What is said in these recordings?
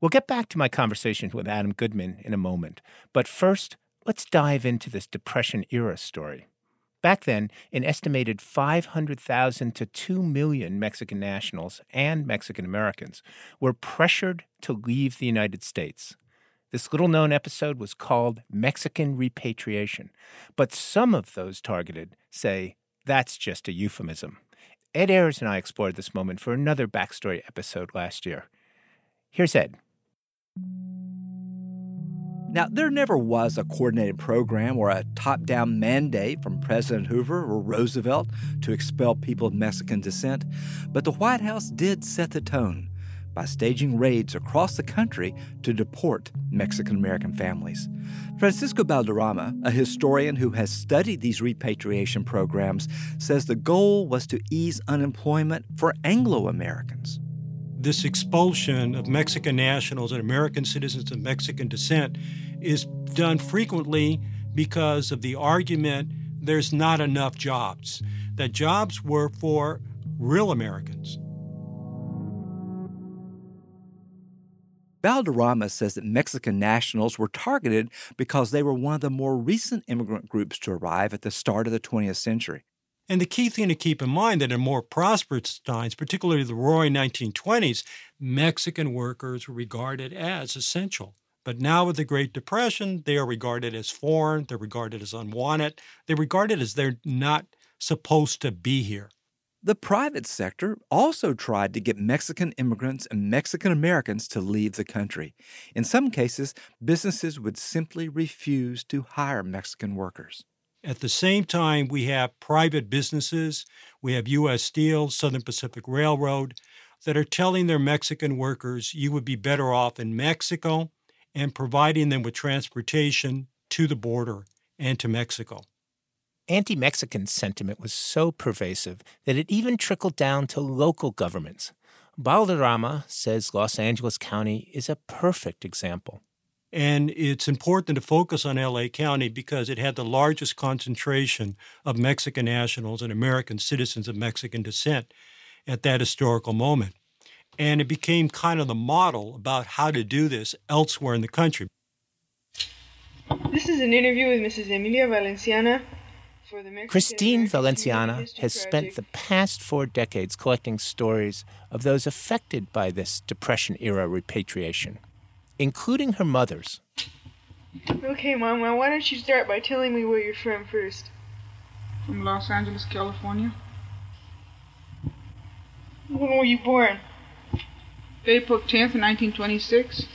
We'll get back to my conversation with Adam Goodman in a moment, but first, let's dive into this Depression era story. Back then, an estimated 500,000 to 2 million Mexican nationals and Mexican Americans were pressured to leave the United States. This little known episode was called Mexican repatriation, but some of those targeted say that's just a euphemism. Ed Ayers and I explored this moment for another backstory episode last year. Here's Ed. Now, there never was a coordinated program or a top down mandate from President Hoover or Roosevelt to expel people of Mexican descent, but the White House did set the tone by staging raids across the country to deport Mexican American families. Francisco Balderrama, a historian who has studied these repatriation programs, says the goal was to ease unemployment for Anglo Americans this expulsion of Mexican nationals and American citizens of Mexican descent is done frequently because of the argument there's not enough jobs, that jobs were for real Americans. Balderrama says that Mexican nationals were targeted because they were one of the more recent immigrant groups to arrive at the start of the 20th century. And the key thing to keep in mind that in more prosperous times, particularly the roaring 1920s, Mexican workers were regarded as essential. But now with the Great Depression, they are regarded as foreign, they're regarded as unwanted, they're regarded as they're not supposed to be here. The private sector also tried to get Mexican immigrants and Mexican Americans to leave the country. In some cases, businesses would simply refuse to hire Mexican workers. At the same time, we have private businesses, we have U.S. Steel, Southern Pacific Railroad, that are telling their Mexican workers you would be better off in Mexico and providing them with transportation to the border and to Mexico. Anti Mexican sentiment was so pervasive that it even trickled down to local governments. Balderrama says Los Angeles County is a perfect example. And it's important to focus on LA County because it had the largest concentration of Mexican nationals and American citizens of Mexican descent at that historical moment. And it became kind of the model about how to do this elsewhere in the country. This is an interview with Mrs. Emilia Valenciana. Christine Valenciana has spent the past four decades collecting stories of those affected by this Depression era repatriation including her mother's. Okay, Mom, well, why don't you start by telling me where you're from first? From Los Angeles, California. When were you born? April 10th, 1926.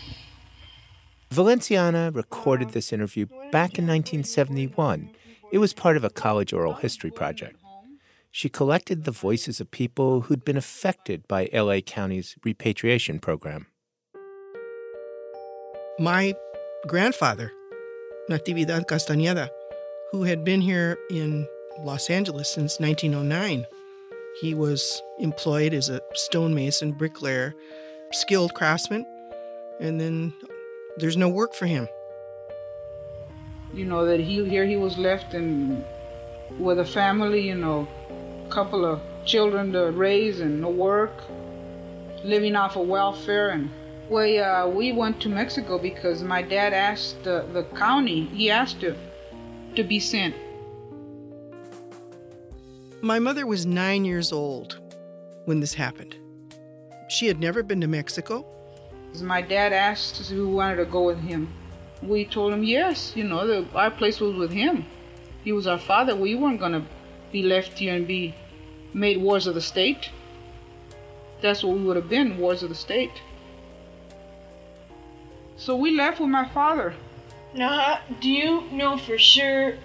Valenciana recorded this interview back in 1971. It was part of a college oral history project. She collected the voices of people who'd been affected by LA County's repatriation program my grandfather, Natividad Castañeda, who had been here in Los Angeles since 1909. He was employed as a stonemason, bricklayer, skilled craftsman, and then there's no work for him. You know that he here he was left in with a family, you know, a couple of children to raise and no work, living off of welfare and we uh, we went to Mexico because my dad asked the, the county. He asked to to be sent. My mother was nine years old when this happened. She had never been to Mexico. My dad asked if we wanted to go with him. We told him yes. You know, the, our place was with him. He was our father. We weren't going to be left here and be made wars of the state. That's what we would have been, wars of the state. So we left with my father. Now, do you know for sure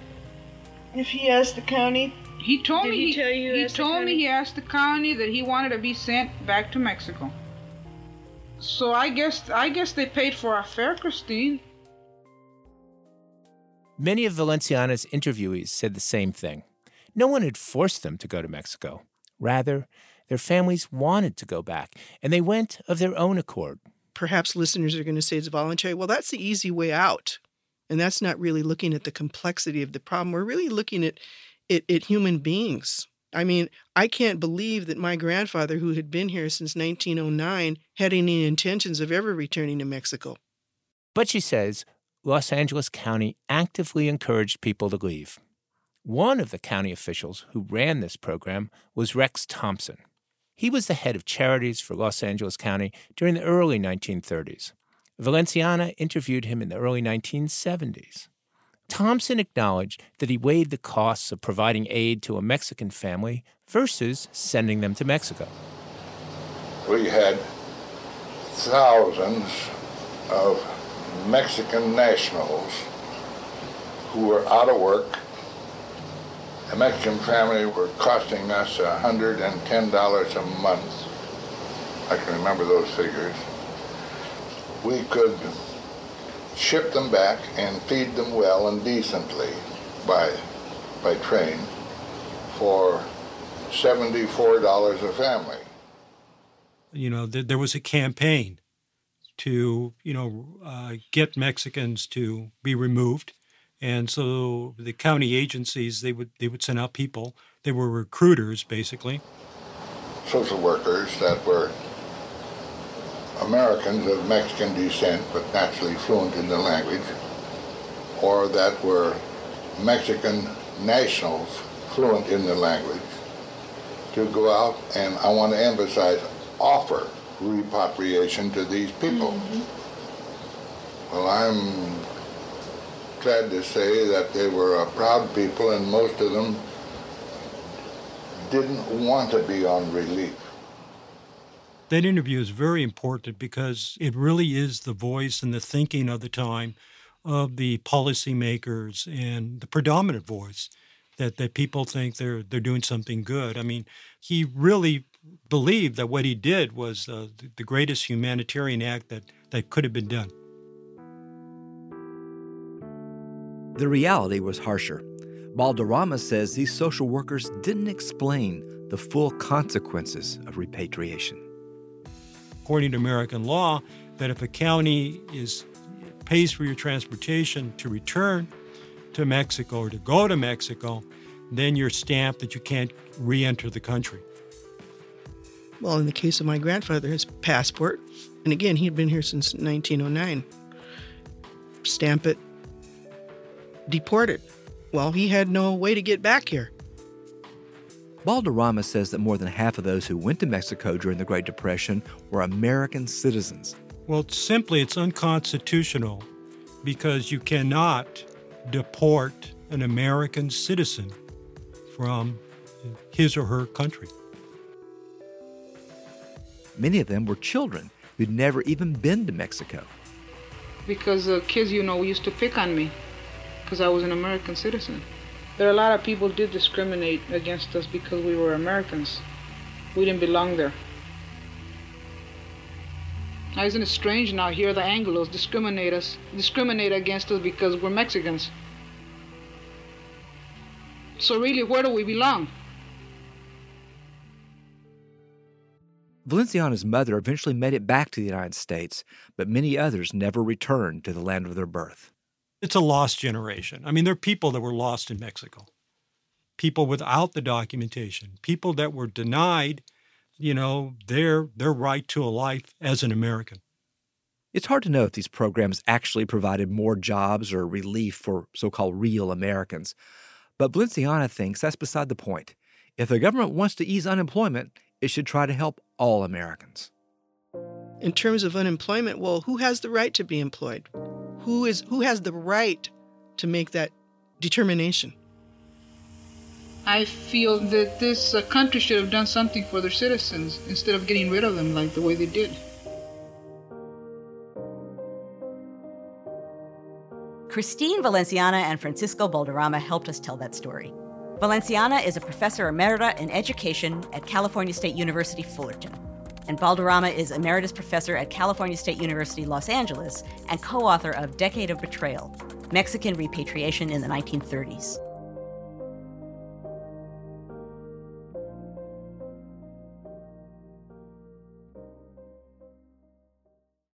if he asked the county? He told Did me. He, tell you he told me he asked the county that he wanted to be sent back to Mexico. So I guess I guess they paid for our fare, Christine. Many of Valenciana's interviewees said the same thing. No one had forced them to go to Mexico. Rather, their families wanted to go back, and they went of their own accord perhaps listeners are going to say it's voluntary. Well, that's the easy way out. And that's not really looking at the complexity of the problem. We're really looking at, at, at human beings I mean, I can't believe that my grandfather, who had been here since 1909, had any intentions of ever returning to Mexico. But she says Los Angeles County actively encouraged people to leave. One of the county officials who ran this program was Rex Thompson. He was the head of charities for Los Angeles County during the early 1930s. Valenciana interviewed him in the early 1970s. Thompson acknowledged that he weighed the costs of providing aid to a Mexican family versus sending them to Mexico. We had thousands of Mexican nationals who were out of work. A Mexican family were costing us $110 a month. I can remember those figures. We could ship them back and feed them well and decently by, by train for $74 a family. You know, th- there was a campaign to, you know, uh, get Mexicans to be removed. And so the county agencies, they would, they would send out people. They were recruiters, basically. Social workers that were Americans of Mexican descent, but naturally fluent in the language, or that were Mexican nationals fluent in the language, to go out and, I want to emphasize, offer repatriation to these people. Mm-hmm. Well, I'm glad to say that they were a proud people, and most of them didn't want to be on relief that interview is very important because it really is the voice and the thinking of the time of the policymakers and the predominant voice that, that people think they're they're doing something good. I mean, he really believed that what he did was uh, the greatest humanitarian act that, that could have been done. The reality was harsher. Balderrama says these social workers didn't explain the full consequences of repatriation according to American law, that if a county is pays for your transportation to return to Mexico or to go to Mexico, then you're stamped that you can't re-enter the country. Well, in the case of my grandfather, his passport, and again, he'd been here since 1909. Stamp it, deported. Well, he had no way to get back here. Balderrama says that more than half of those who went to Mexico during the Great Depression were American citizens. Well, simply, it's unconstitutional because you cannot deport an American citizen from his or her country. Many of them were children who'd never even been to Mexico. Because the kids, you know, used to pick on me because I was an American citizen. There are a lot of people did discriminate against us because we were Americans. We didn't belong there. Now, isn't it strange now here the Anglos discriminate us, discriminate against us because we're Mexicans? So really, where do we belong? Valenciana's mother eventually made it back to the United States, but many others never returned to the land of their birth it's a lost generation. I mean, there are people that were lost in Mexico, people without the documentation, people that were denied, you know, their their right to a life as an American. It's hard to know if these programs actually provided more jobs or relief for so-called real Americans. But Valenciana thinks that's beside the point. If the government wants to ease unemployment, it should try to help all Americans. In terms of unemployment, well, who has the right to be employed? Who is who has the right to make that determination? I feel that this uh, country should have done something for their citizens instead of getting rid of them like the way they did. Christine Valenciana and Francisco Balderrama helped us tell that story. Valenciana is a professor emerita in education at California State University Fullerton and Balderrama is Emeritus Professor at California State University, Los Angeles, and co author of Decade of Betrayal Mexican Repatriation in the 1930s.